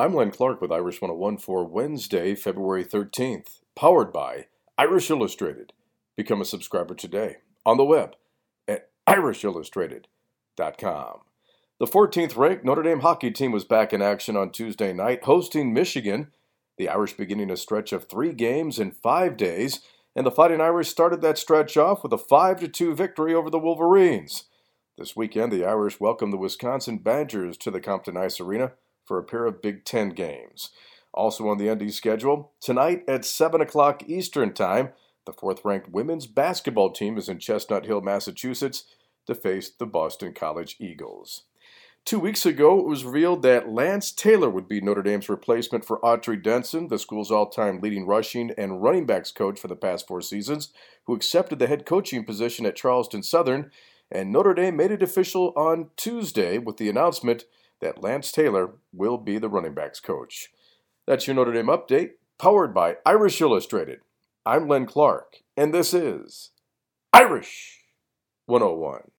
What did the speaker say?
I'm Len Clark with Irish 101 for Wednesday, February 13th, powered by Irish Illustrated. Become a subscriber today on the web at irishillustrated.com. The 14th ranked Notre Dame hockey team was back in action on Tuesday night, hosting Michigan. The Irish beginning a stretch of three games in five days, and the Fighting Irish started that stretch off with a 5 2 victory over the Wolverines. This weekend, the Irish welcomed the Wisconsin Badgers to the Compton Ice Arena for a pair of Big Ten games. Also on the ND schedule, tonight at 7 o'clock Eastern Time, the fourth ranked women's basketball team is in Chestnut Hill, Massachusetts to face the Boston College Eagles. Two weeks ago, it was revealed that Lance Taylor would be Notre Dame's replacement for Autry Denson, the school's all time leading rushing and running backs coach for the past four seasons, who accepted the head coaching position at Charleston Southern. And Notre Dame made it official on Tuesday with the announcement that Lance Taylor will be the running backs coach. That's your Notre Dame update, powered by Irish Illustrated. I'm Len Clark, and this is Irish 101.